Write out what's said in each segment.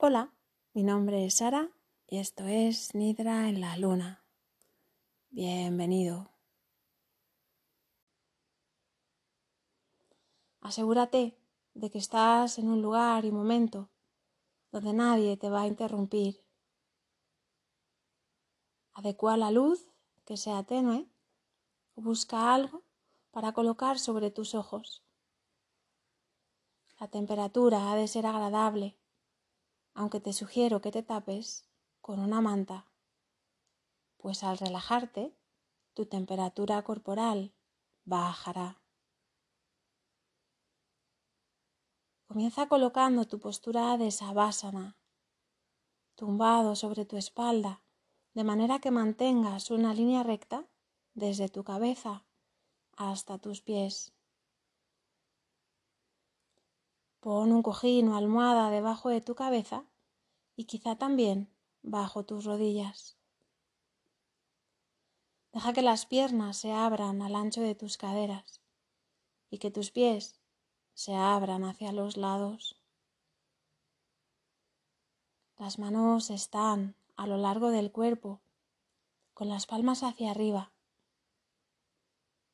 Hola, mi nombre es Sara y esto es Nidra en la Luna. Bienvenido. Asegúrate de que estás en un lugar y momento donde nadie te va a interrumpir. Adecua la luz que sea tenue o busca algo para colocar sobre tus ojos. La temperatura ha de ser agradable aunque te sugiero que te tapes con una manta, pues al relajarte tu temperatura corporal bajará. Comienza colocando tu postura de sabásana, tumbado sobre tu espalda, de manera que mantengas una línea recta desde tu cabeza hasta tus pies. Pon un cojín o almohada debajo de tu cabeza y quizá también bajo tus rodillas. Deja que las piernas se abran al ancho de tus caderas y que tus pies se abran hacia los lados. Las manos están a lo largo del cuerpo, con las palmas hacia arriba,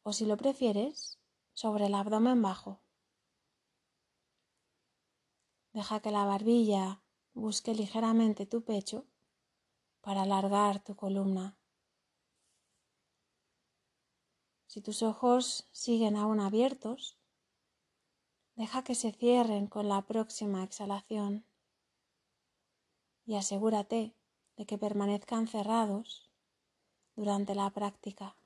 o si lo prefieres, sobre el abdomen bajo. Deja que la barbilla busque ligeramente tu pecho para alargar tu columna. Si tus ojos siguen aún abiertos, deja que se cierren con la próxima exhalación y asegúrate de que permanezcan cerrados durante la práctica.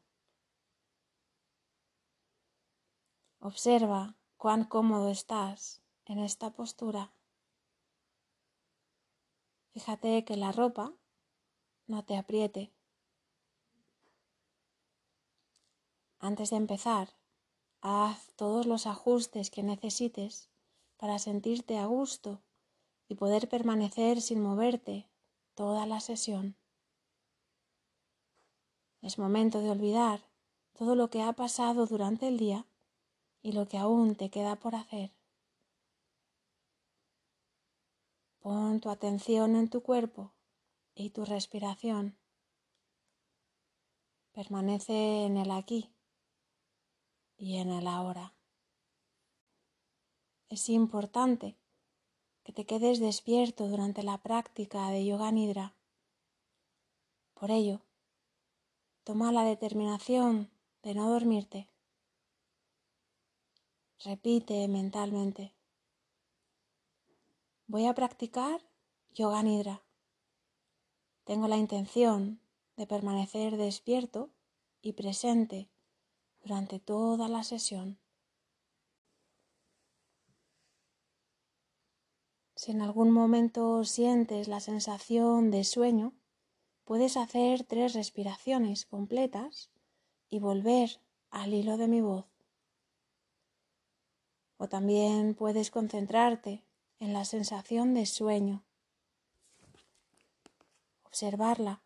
Observa cuán cómodo estás en esta postura. Fíjate que la ropa no te apriete. Antes de empezar, haz todos los ajustes que necesites para sentirte a gusto y poder permanecer sin moverte toda la sesión. Es momento de olvidar todo lo que ha pasado durante el día y lo que aún te queda por hacer. Pon tu atención en tu cuerpo y tu respiración. Permanece en el aquí y en el ahora. Es importante que te quedes despierto durante la práctica de yoga nidra. Por ello, toma la determinación de no dormirte. Repite mentalmente. Voy a practicar yoga nidra. Tengo la intención de permanecer despierto y presente durante toda la sesión. Si en algún momento sientes la sensación de sueño, puedes hacer tres respiraciones completas y volver al hilo de mi voz. O también puedes concentrarte en la sensación de sueño. Observarla,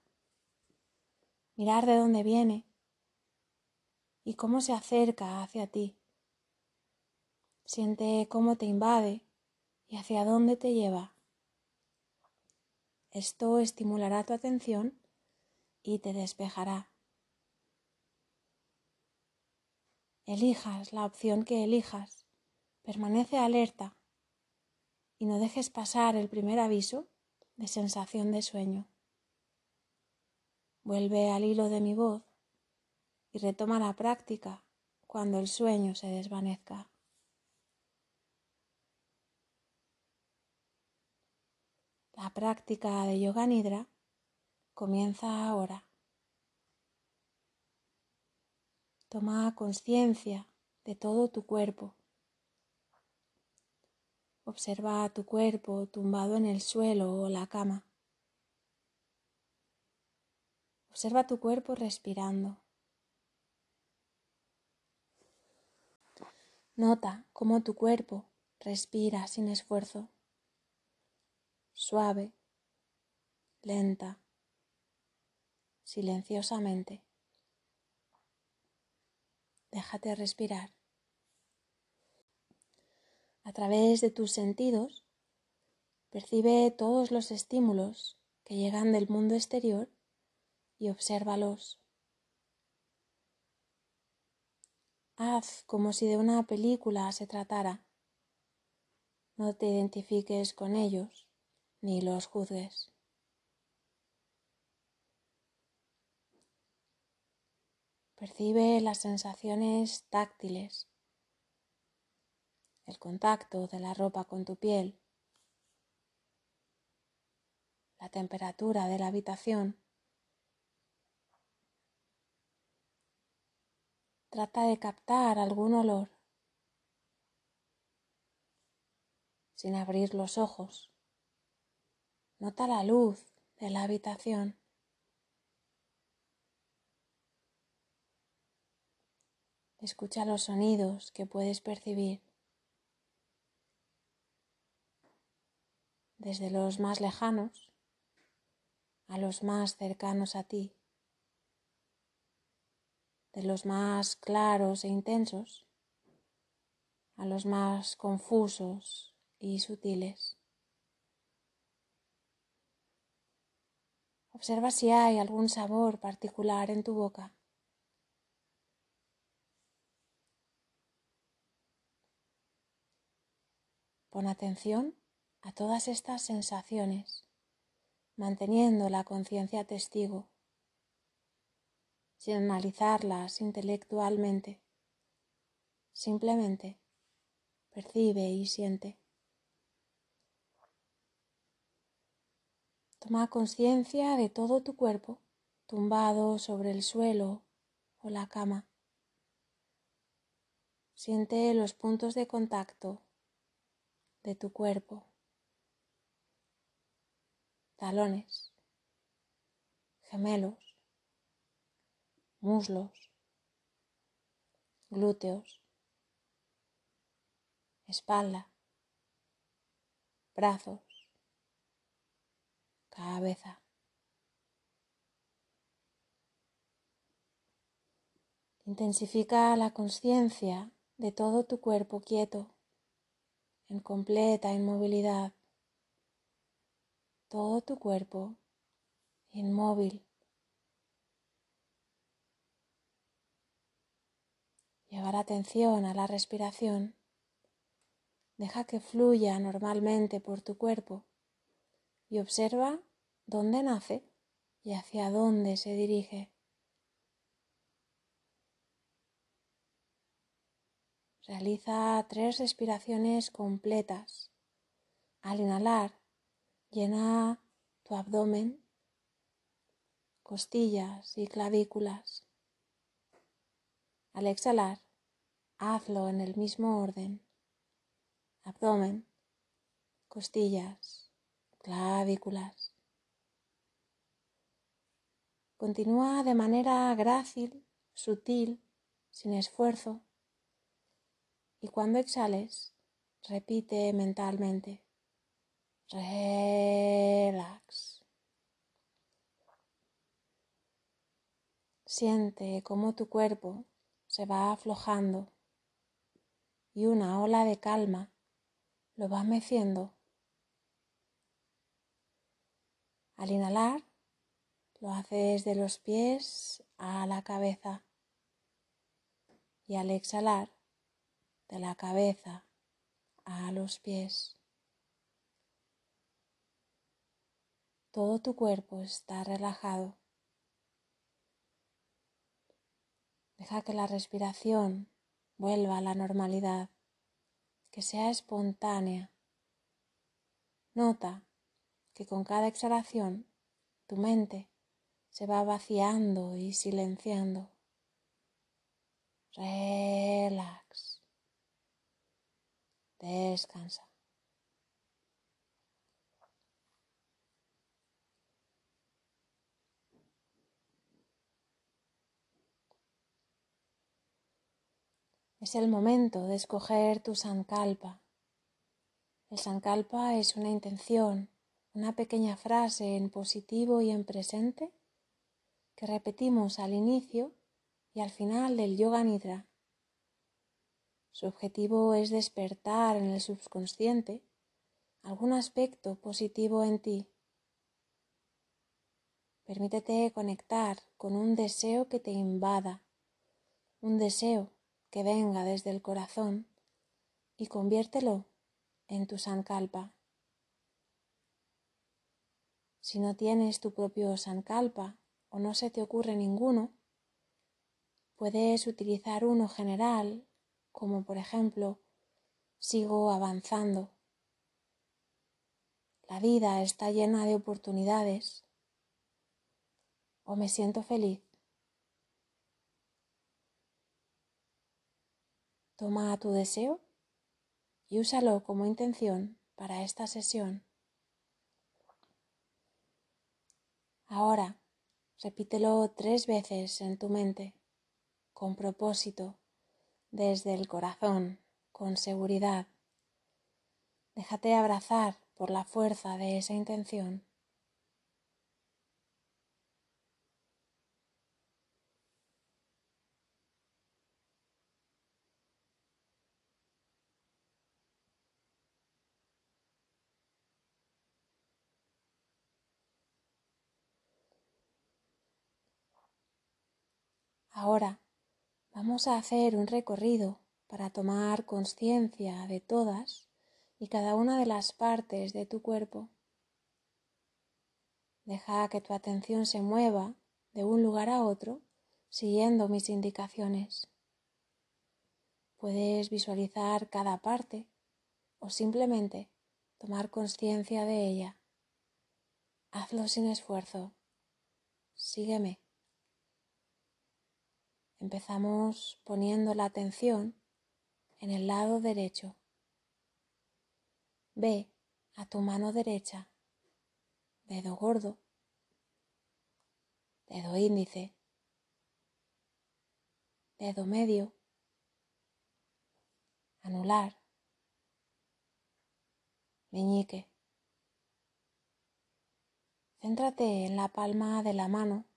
mirar de dónde viene y cómo se acerca hacia ti. Siente cómo te invade y hacia dónde te lleva. Esto estimulará tu atención y te despejará. Elijas la opción que elijas, permanece alerta y no dejes pasar el primer aviso de sensación de sueño. Vuelve al hilo de mi voz y retoma la práctica cuando el sueño se desvanezca. La práctica de yoga nidra comienza ahora. Toma conciencia de todo tu cuerpo Observa tu cuerpo tumbado en el suelo o la cama. Observa tu cuerpo respirando. Nota cómo tu cuerpo respira sin esfuerzo, suave, lenta, silenciosamente. Déjate respirar a través de tus sentidos, Percibe todos los estímulos que llegan del mundo exterior y obsérvalos. Haz como si de una película se tratara. No te identifiques con ellos ni los juzgues. Percibe las sensaciones táctiles, el contacto de la ropa con tu piel, la temperatura de la habitación. Trata de captar algún olor sin abrir los ojos. Nota la luz de la habitación. Escucha los sonidos que puedes percibir. Desde los más lejanos a los más cercanos a ti, de los más claros e intensos a los más confusos y sutiles. Observa si hay algún sabor particular en tu boca. Pon atención a todas estas sensaciones manteniendo la conciencia testigo, sin analizarlas intelectualmente. Simplemente percibe y siente. Toma conciencia de todo tu cuerpo tumbado sobre el suelo o la cama. Siente los puntos de contacto de tu cuerpo talones, gemelos, muslos, glúteos, espalda, brazos, cabeza. Intensifica la conciencia de todo tu cuerpo quieto, en completa inmovilidad todo tu cuerpo inmóvil. Llevar atención a la respiración. Deja que fluya normalmente por tu cuerpo y observa dónde nace y hacia dónde se dirige. Realiza tres respiraciones completas. Al inhalar, Llena tu abdomen, costillas y clavículas. Al exhalar, hazlo en el mismo orden. Abdomen, costillas, clavículas. Continúa de manera grácil, sutil, sin esfuerzo. Y cuando exhales, repite mentalmente. Relax. Siente cómo tu cuerpo se va aflojando y una ola de calma lo va meciendo. Al inhalar, lo haces de los pies a la cabeza y al exhalar, de la cabeza a los pies. Todo tu cuerpo está relajado. Deja que la respiración vuelva a la normalidad, que sea espontánea. Nota que con cada exhalación tu mente se va vaciando y silenciando. Relax. Descansa. Es el momento de escoger tu sankalpa. El sankalpa es una intención, una pequeña frase en positivo y en presente que repetimos al inicio y al final del yoga nidra. Su objetivo es despertar en el subconsciente algún aspecto positivo en ti. Permítete conectar con un deseo que te invada, un deseo que venga desde el corazón y conviértelo en tu sankalpa. Si no tienes tu propio sankalpa o no se te ocurre ninguno, puedes utilizar uno general, como por ejemplo, sigo avanzando. La vida está llena de oportunidades o me siento feliz. Toma tu deseo y úsalo como intención para esta sesión. Ahora, repítelo tres veces en tu mente, con propósito, desde el corazón, con seguridad. Déjate abrazar por la fuerza de esa intención. Ahora vamos a hacer un recorrido para tomar conciencia de todas y cada una de las partes de tu cuerpo. Deja que tu atención se mueva de un lugar a otro siguiendo mis indicaciones. Puedes visualizar cada parte o simplemente tomar conciencia de ella. Hazlo sin esfuerzo. Sígueme. Empezamos poniendo la atención en el lado derecho. Ve a tu mano derecha, dedo gordo, dedo índice, dedo medio, anular, meñique. Céntrate en la palma de la mano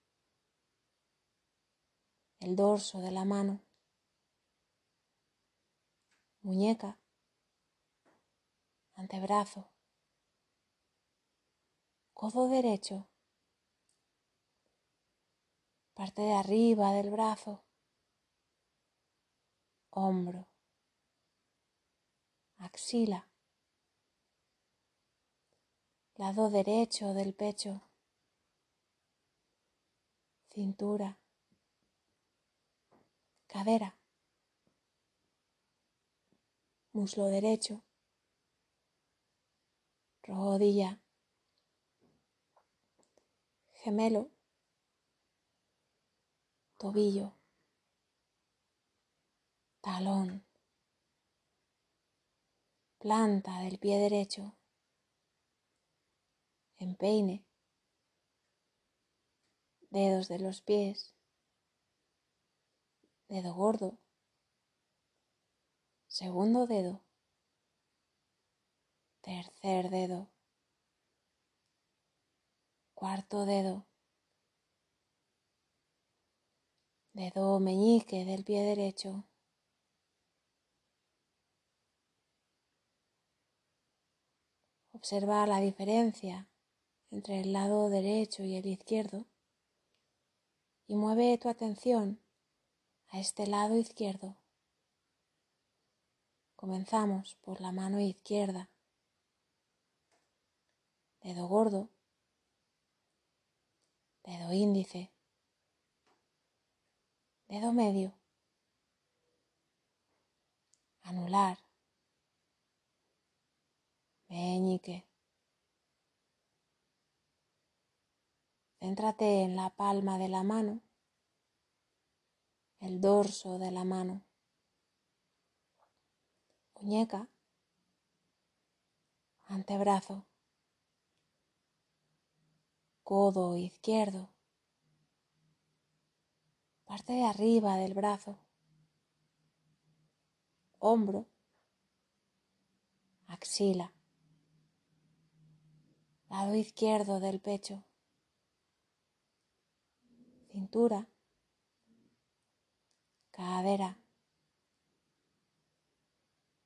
el dorso de la mano, muñeca, antebrazo, codo derecho, parte de arriba del brazo, hombro, axila, lado derecho del pecho, cintura cadera, muslo derecho, rodilla, gemelo, tobillo, talón, planta del pie derecho, empeine, dedos de los pies, dedo gordo, segundo dedo, tercer dedo, cuarto dedo, dedo meñique del pie derecho, Observa la diferencia entre el lado derecho y el izquierdo y mueve tu atención este lado izquierdo. Comenzamos por la mano izquierda, dedo gordo, dedo índice, dedo medio, anular, meñique. Céntrate en la palma de la mano el dorso de la mano, muñeca, antebrazo, codo izquierdo, parte de arriba del brazo, hombro, axila, lado izquierdo del pecho, cintura, cadera,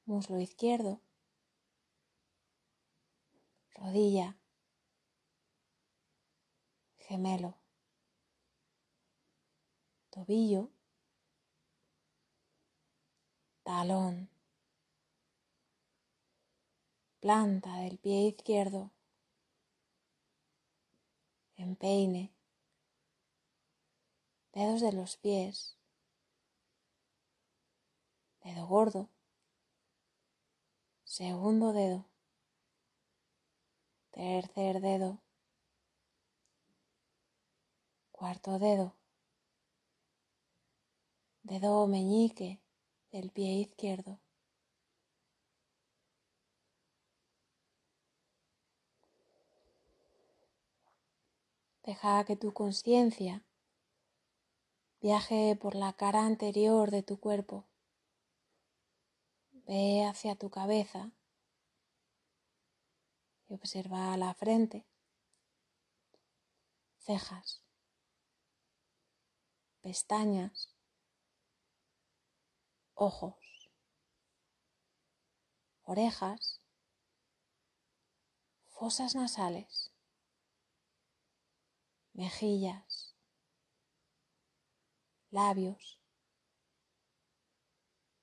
muslo izquierdo, rodilla, gemelo, tobillo, talón, planta del pie izquierdo, empeine, dedos de los pies, dedo gordo, segundo dedo, tercer dedo, cuarto dedo, dedo meñique del pie izquierdo. Deja que tu conciencia viaje por la cara anterior de tu cuerpo. Ve hacia tu cabeza y observa la frente, cejas, pestañas, ojos, orejas, fosas nasales, mejillas, labios,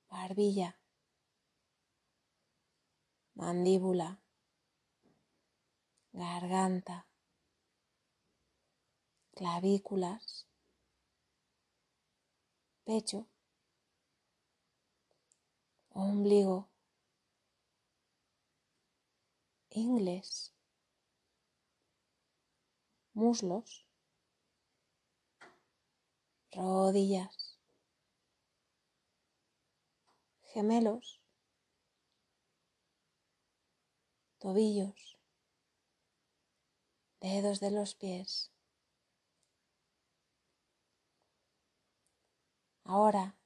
barbilla, mandíbula, garganta, clavículas, pecho, ombligo, ingles, muslos, rodillas, gemelos, tobillos, dedos de los pies. Ahora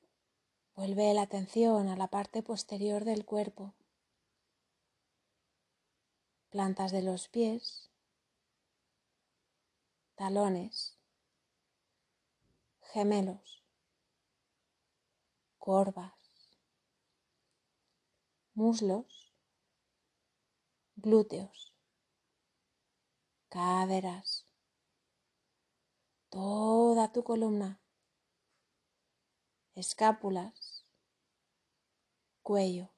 vuelve la atención a la parte posterior del cuerpo, plantas de los pies, talones, gemelos, corvas, muslos, glúteos, caderas, toda tu columna, escápulas, cuello,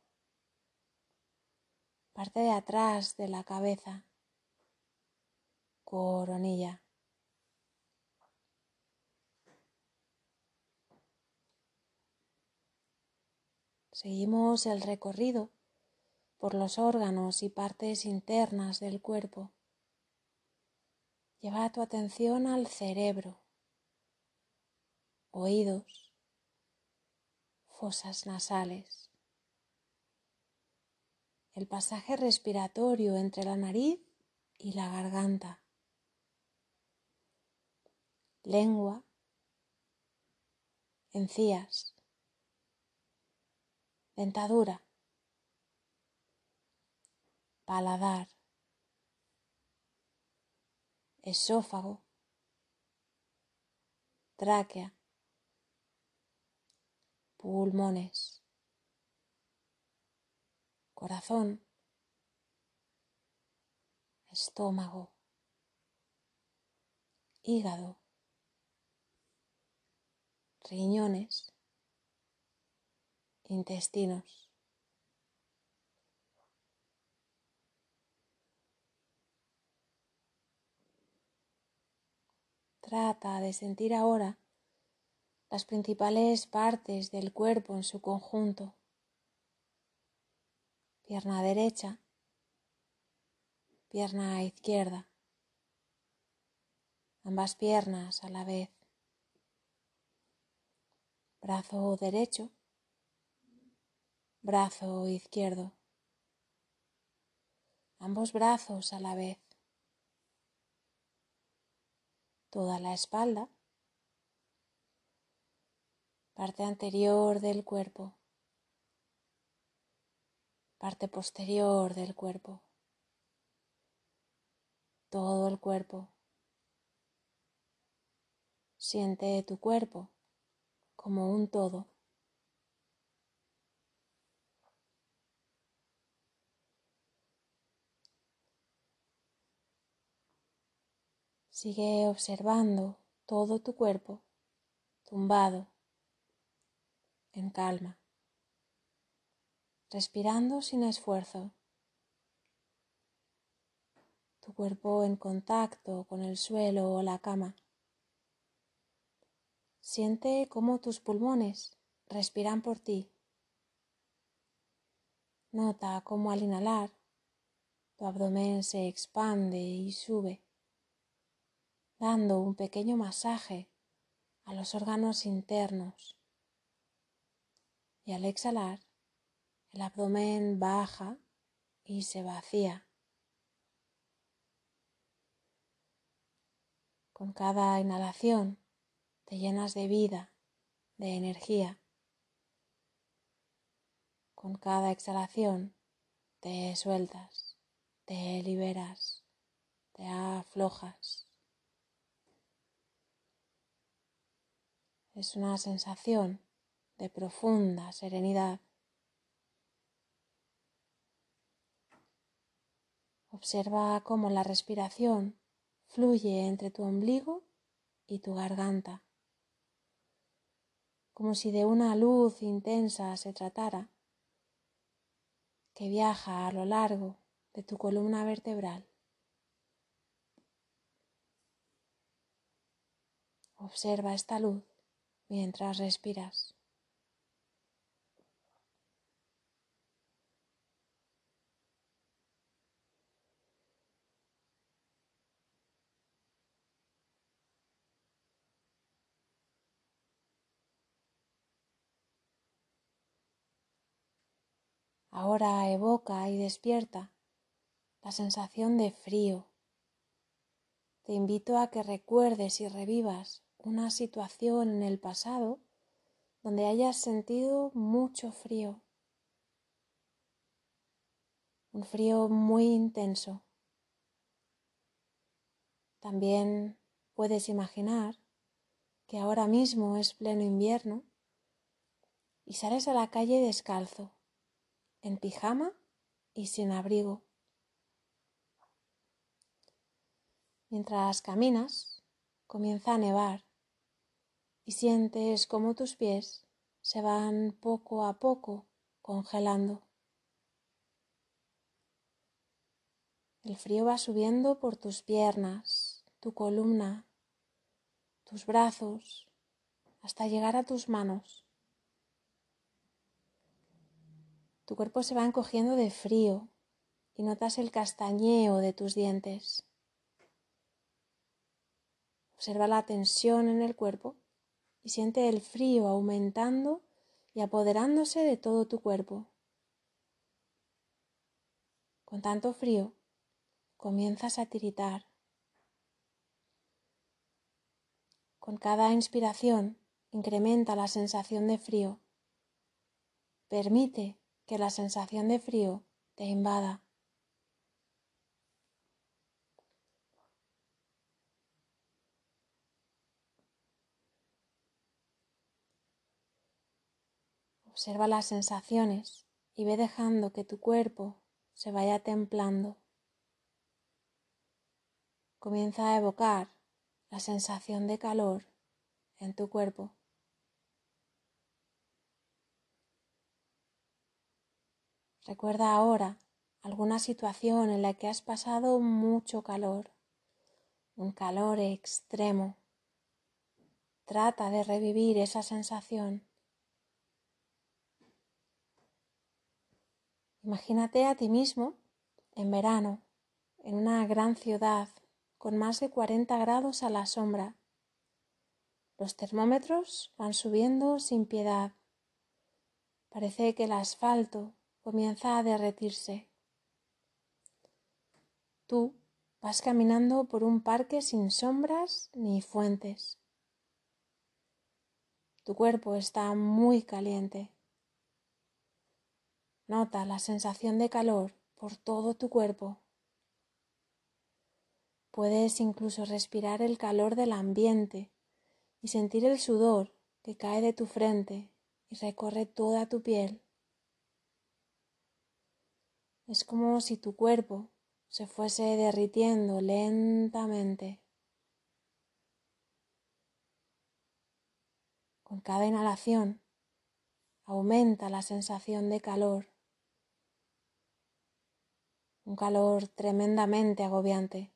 parte de atrás de la cabeza, coronilla. Seguimos el recorrido por los órganos y partes internas del cuerpo. Lleva tu atención al cerebro, oídos, fosas nasales, el pasaje respiratorio entre la nariz y la garganta, lengua, encías, dentadura, paladar, esófago, tráquea, pulmones, corazón, estómago, hígado, riñones, intestinos. Trata de sentir ahora las principales partes del cuerpo en su conjunto. Pierna derecha, pierna izquierda, ambas piernas a la vez. Brazo derecho, brazo izquierdo, ambos brazos a la vez, toda la espalda, parte anterior del cuerpo, parte posterior del cuerpo, todo el cuerpo. Siente tu cuerpo como un todo. Sigue observando todo tu cuerpo tumbado en calma, respirando sin esfuerzo, tu cuerpo en contacto con el suelo o la cama. Siente cómo tus pulmones respiran por ti. Nota cómo al inhalar tu abdomen se expande y sube, dando un pequeño masaje a los órganos internos. Y al exhalar, el abdomen baja y se vacía. Con cada inhalación te llenas de vida, de energía. Con cada exhalación te sueltas, te liberas, te aflojas. Es una sensación de profunda serenidad. Observa cómo la respiración fluye entre tu ombligo y tu garganta, como si de una luz intensa se tratara que viaja a lo largo de tu columna vertebral. Observa esta luz mientras respiras. Ahora evoca y despierta la sensación de frío. Te invito a que recuerdes y revivas una situación en el pasado donde hayas sentido mucho frío. Un frío muy intenso. También puedes imaginar que ahora mismo es pleno invierno y sales a la calle descalzo en pijama y sin abrigo. Mientras caminas, comienza a nevar y sientes cómo tus pies se van poco a poco congelando. El frío va subiendo por tus piernas, tu columna, tus brazos, hasta llegar a tus manos. Tu cuerpo se va encogiendo de frío y notas el castañeo de tus dientes. Observa la tensión en el cuerpo y siente el frío aumentando y apoderándose de todo tu cuerpo. Con tanto frío, comienzas a tiritar. Con cada inspiración incrementa la sensación de frío. Permite que la sensación de frío te invada. Observa las sensaciones y ve dejando que tu cuerpo se vaya templando. Comienza a evocar la sensación de calor en tu cuerpo. Recuerda ahora alguna situación en la que has pasado mucho calor, un calor extremo. Trata de revivir esa sensación. Imagínate a ti mismo en verano, en una gran ciudad con más de 40 grados a la sombra. Los termómetros van subiendo sin piedad. Parece que el asfalto comienza a derretirse. Tú vas caminando por un parque sin sombras ni fuentes. Tu cuerpo está muy caliente. Nota la sensación de calor por todo tu cuerpo. Puedes incluso respirar el calor del ambiente y sentir el sudor que cae de tu frente y recorre toda tu piel. Es como si tu cuerpo se fuese derritiendo lentamente. Con cada inhalación aumenta la sensación de calor un calor tremendamente agobiante.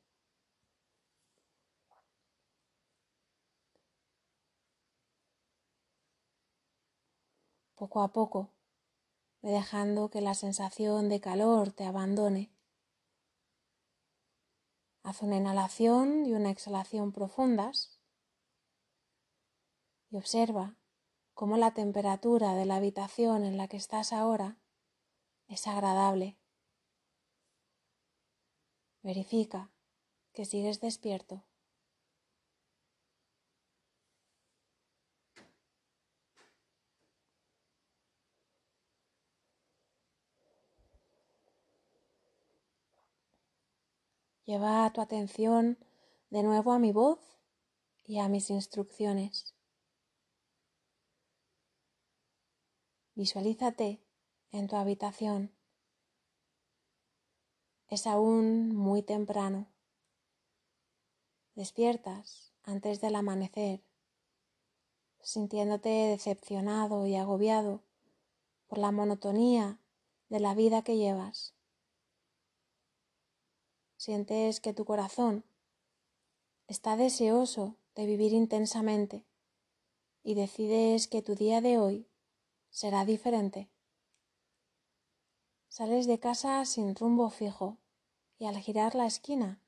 Poco a poco, ve dejando que la sensación de calor te abandone. Haz una inhalación y una exhalación profundas y observa cómo la temperatura de la habitación en la que estás ahora es agradable. Verifica que sigues despierto. Lleva tu atención de nuevo a mi voz y a mis instrucciones. Visualízate en tu habitación. Es aún muy temprano. Despiertas antes del amanecer, sintiéndote decepcionado y agobiado por la monotonía de la vida que llevas. Sientes que tu corazón está deseoso de vivir intensamente y decides que tu día de hoy será diferente. Sales de casa sin rumbo fijo y al girar la esquina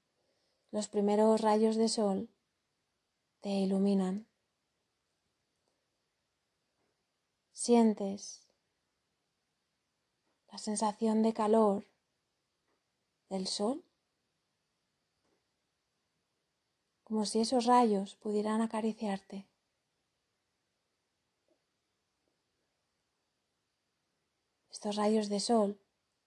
los primeros rayos de sol te iluminan. Sientes la sensación de calor del sol como si esos rayos pudieran acariciarte. Estos rayos de sol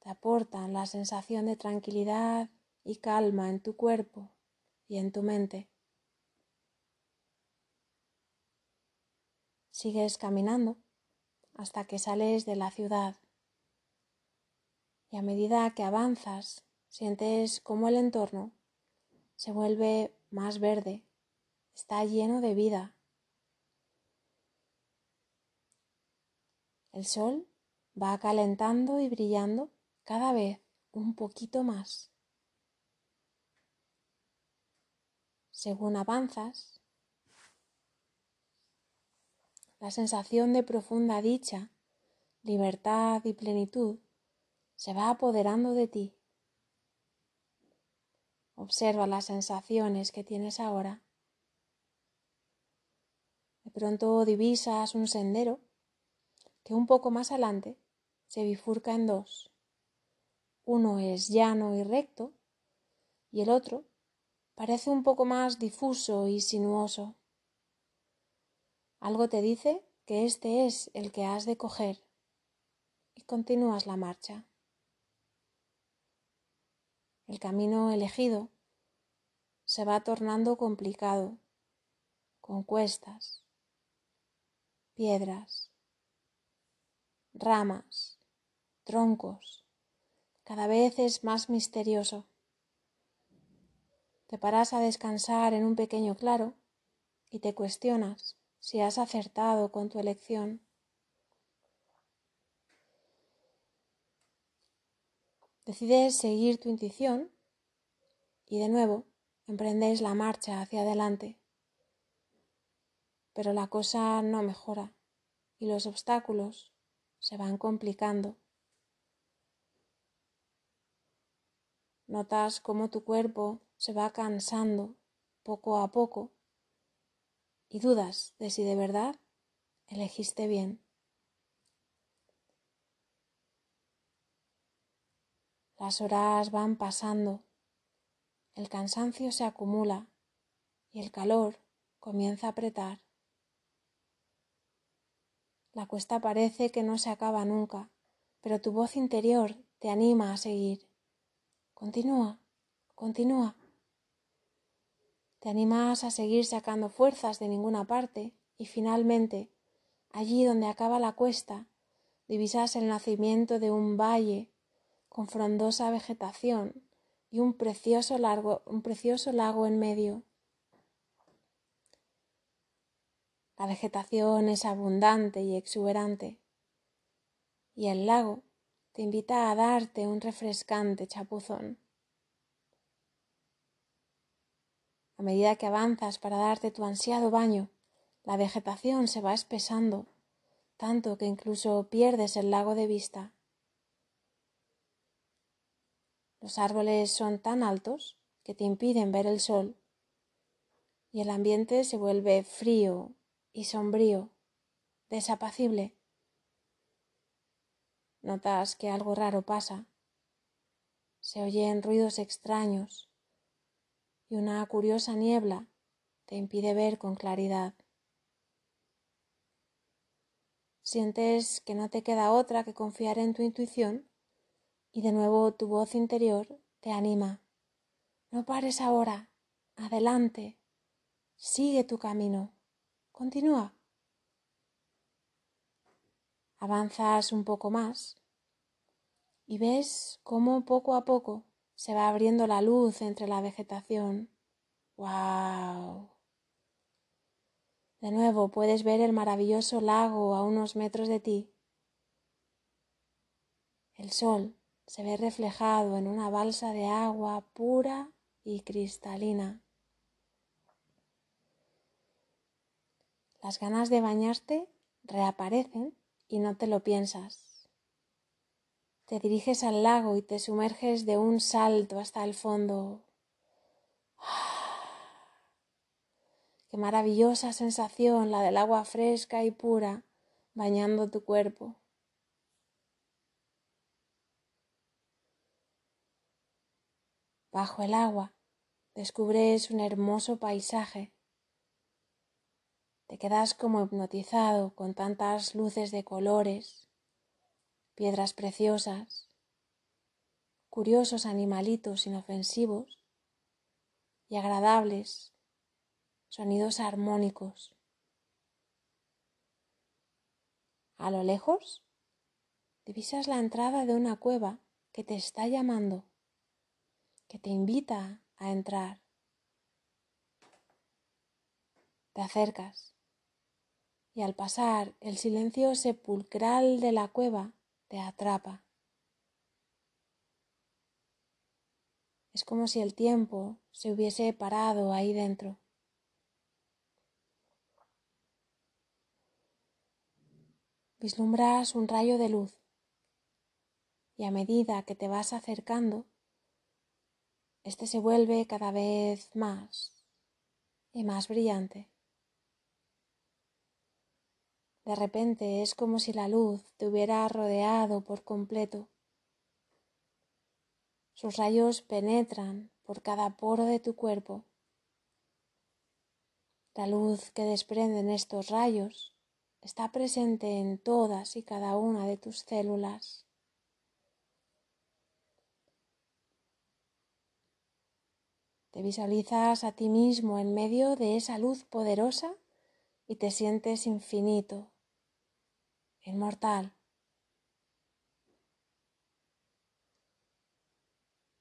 te aportan la sensación de tranquilidad y calma en tu cuerpo y en tu mente. Sigues caminando hasta que sales de la ciudad y a medida que avanzas sientes como el entorno se vuelve más verde, está lleno de vida. El sol va calentando y brillando cada vez un poquito más. Según avanzas, la sensación de profunda dicha, libertad y plenitud se va apoderando de ti. Observa las sensaciones que tienes ahora. De pronto divisas un sendero que un poco más adelante se bifurca en dos. Uno es llano y recto y el otro parece un poco más difuso y sinuoso. Algo te dice que este es el que has de coger y continúas la marcha. El camino elegido se va tornando complicado, con cuestas, piedras, ramas, troncos. Cada vez es más misterioso. Te paras a descansar en un pequeño claro y te cuestionas si has acertado con tu elección. Decides seguir tu intuición y de nuevo emprendes la marcha hacia adelante. Pero la cosa no mejora y los obstáculos se van complicando. Notas cómo tu cuerpo se va cansando poco a poco y dudas de si de verdad elegiste bien. Las horas van pasando, el cansancio se acumula y el calor comienza a apretar. La cuesta parece que no se acaba nunca, pero tu voz interior te anima a seguir. Continúa, continúa. Te animas a seguir sacando fuerzas de ninguna parte y finalmente, allí donde acaba la cuesta, divisas el nacimiento de un valle con frondosa vegetación y un precioso, un precioso lago en medio. La vegetación es abundante y exuberante y el lago te invita a darte un refrescante chapuzón. A medida que avanzas para darte tu ansiado baño, la vegetación se va espesando, tanto que incluso pierdes el lago de vista. Los árboles son tan altos que te impiden ver el sol y el ambiente se vuelve frío y sombrío, desapacible. Notas que algo raro pasa. Se oyen ruidos extraños y una curiosa niebla te impide ver con claridad. Sientes que no te queda otra que confiar en tu intuición y de nuevo tu voz interior te anima. No pares ahora, adelante, sigue tu camino, continúa. Avanzas un poco más y ves cómo poco a poco se va abriendo la luz entre la vegetación. ¡Wow! De nuevo puedes ver el maravilloso lago a unos metros de ti. El sol se ve reflejado en una balsa de agua pura y cristalina. Las ganas de bañarte reaparecen y no te lo piensas. Te diriges al lago y te sumerges de un salto hasta el fondo. Qué maravillosa sensación la del agua fresca y pura bañando tu cuerpo. Bajo el agua descubres un hermoso paisaje. Te quedas como hipnotizado con tantas luces de colores, piedras preciosas, curiosos animalitos inofensivos y agradables sonidos armónicos. A lo lejos divisas la entrada de una cueva que te está llamando, que te invita a entrar. Te acercas y al pasar el silencio sepulcral de la cueva te atrapa. Es como si el tiempo se hubiese parado ahí dentro. vislumbras un rayo de luz y a medida que te vas acercando, este se vuelve cada vez más y más brillante. De repente es como si la luz te hubiera rodeado por completo. Sus rayos penetran por cada poro de tu cuerpo. La luz que desprenden estos rayos está presente en todas y cada una de tus células. Te visualizas a ti mismo en medio de esa luz poderosa y te sientes infinito, inmortal.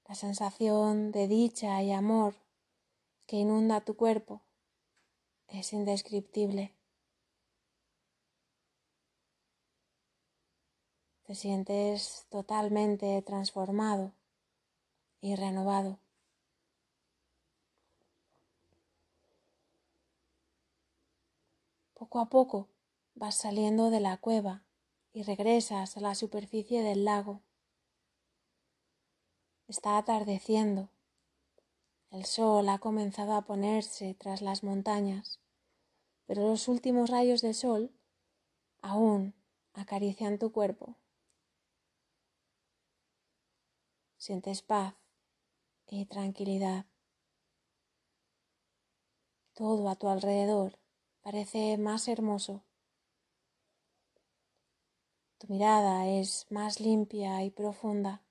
La sensación de dicha y amor que inunda tu cuerpo es indescriptible. te sientes totalmente transformado y renovado. Poco a poco vas saliendo de la cueva y regresas a la superficie del lago. Está atardeciendo. El sol ha comenzado a ponerse tras las montañas, pero los últimos rayos de sol aún acarician tu cuerpo. sientes paz y tranquilidad. Todo a tu alrededor parece más hermoso. Tu mirada es más limpia y profunda.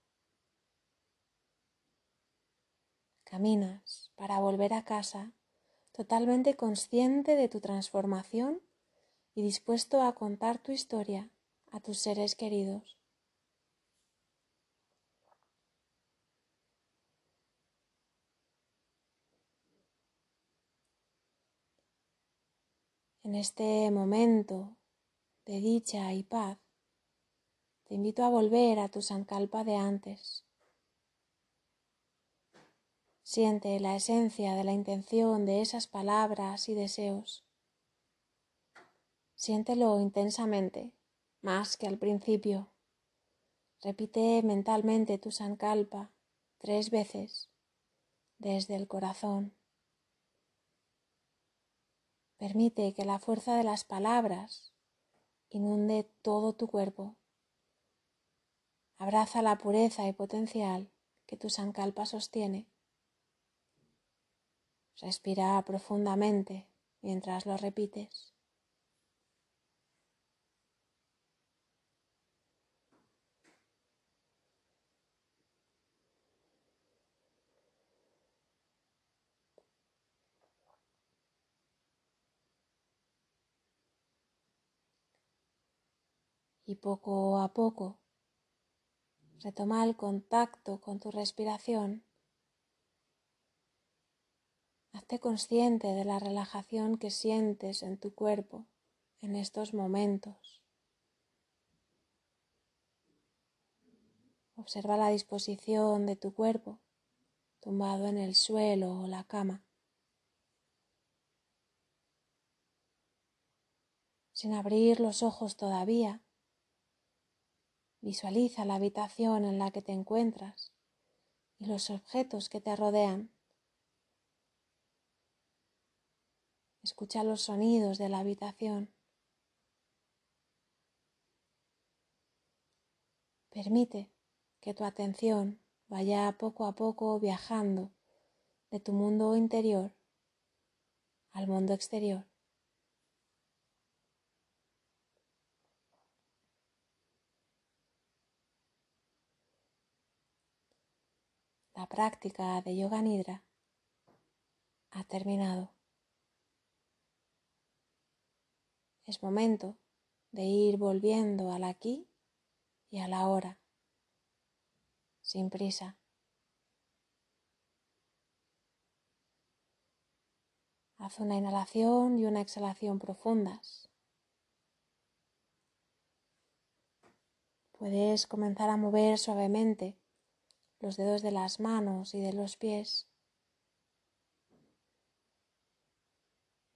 Caminas para volver a casa totalmente consciente de tu transformación y dispuesto a contar tu historia a tus seres queridos. En este momento de dicha y paz, te invito a volver a tu sankalpa de antes. Siente la esencia de la intención de esas palabras y deseos. Siéntelo intensamente, más que al principio. Repite mentalmente tu sankalpa tres veces desde el corazón. Permite que la fuerza de las palabras inunde todo tu cuerpo. Abraza la pureza y potencial que tu sankalpa sostiene. Respira profundamente mientras lo repites. y poco a poco retoma el contacto con tu respiración. Hazte consciente de la relajación que sientes en tu cuerpo en estos momentos. Observa la disposición de tu cuerpo tumbado en el suelo o la cama. Sin abrir los ojos todavía, Visualiza la habitación en la que te encuentras y los objetos que te rodean. Escucha los sonidos de la habitación. Permite que tu atención vaya poco a poco viajando de tu mundo interior al mundo exterior. La práctica de yoga nidra ha terminado. Es momento de ir volviendo al aquí y a la hora, sin prisa. Haz una inhalación y una exhalación profundas. Puedes comenzar a mover suavemente los dedos de las manos y de los pies.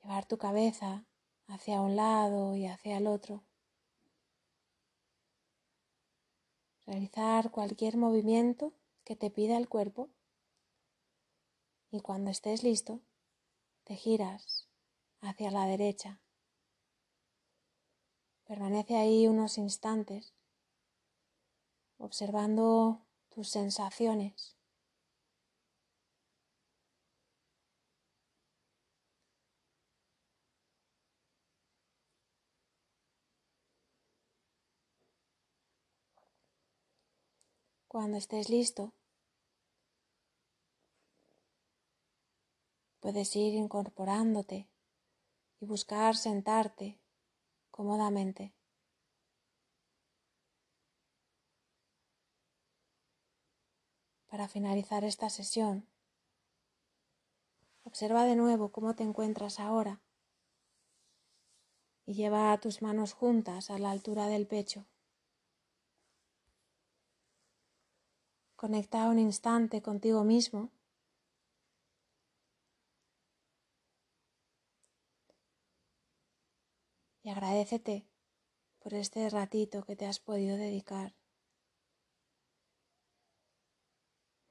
Llevar tu cabeza hacia un lado y hacia el otro. Realizar cualquier movimiento que te pida el cuerpo y cuando estés listo te giras hacia la derecha. Permanece ahí unos instantes observando tus sensaciones. Cuando estés listo, puedes ir incorporándote y buscar sentarte cómodamente. Para finalizar esta sesión, observa de nuevo cómo te encuentras ahora y lleva tus manos juntas a la altura del pecho. Conecta un instante contigo mismo. Y agradecete por este ratito que te has podido dedicar.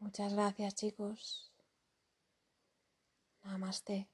Muchas gracias chicos. Namaste.